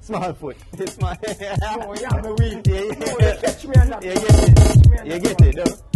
Small foot. Small. No, yeah, me win. Yeah, No, yeah. you oh, catch me that You one. get Catch me on it. You get it, though.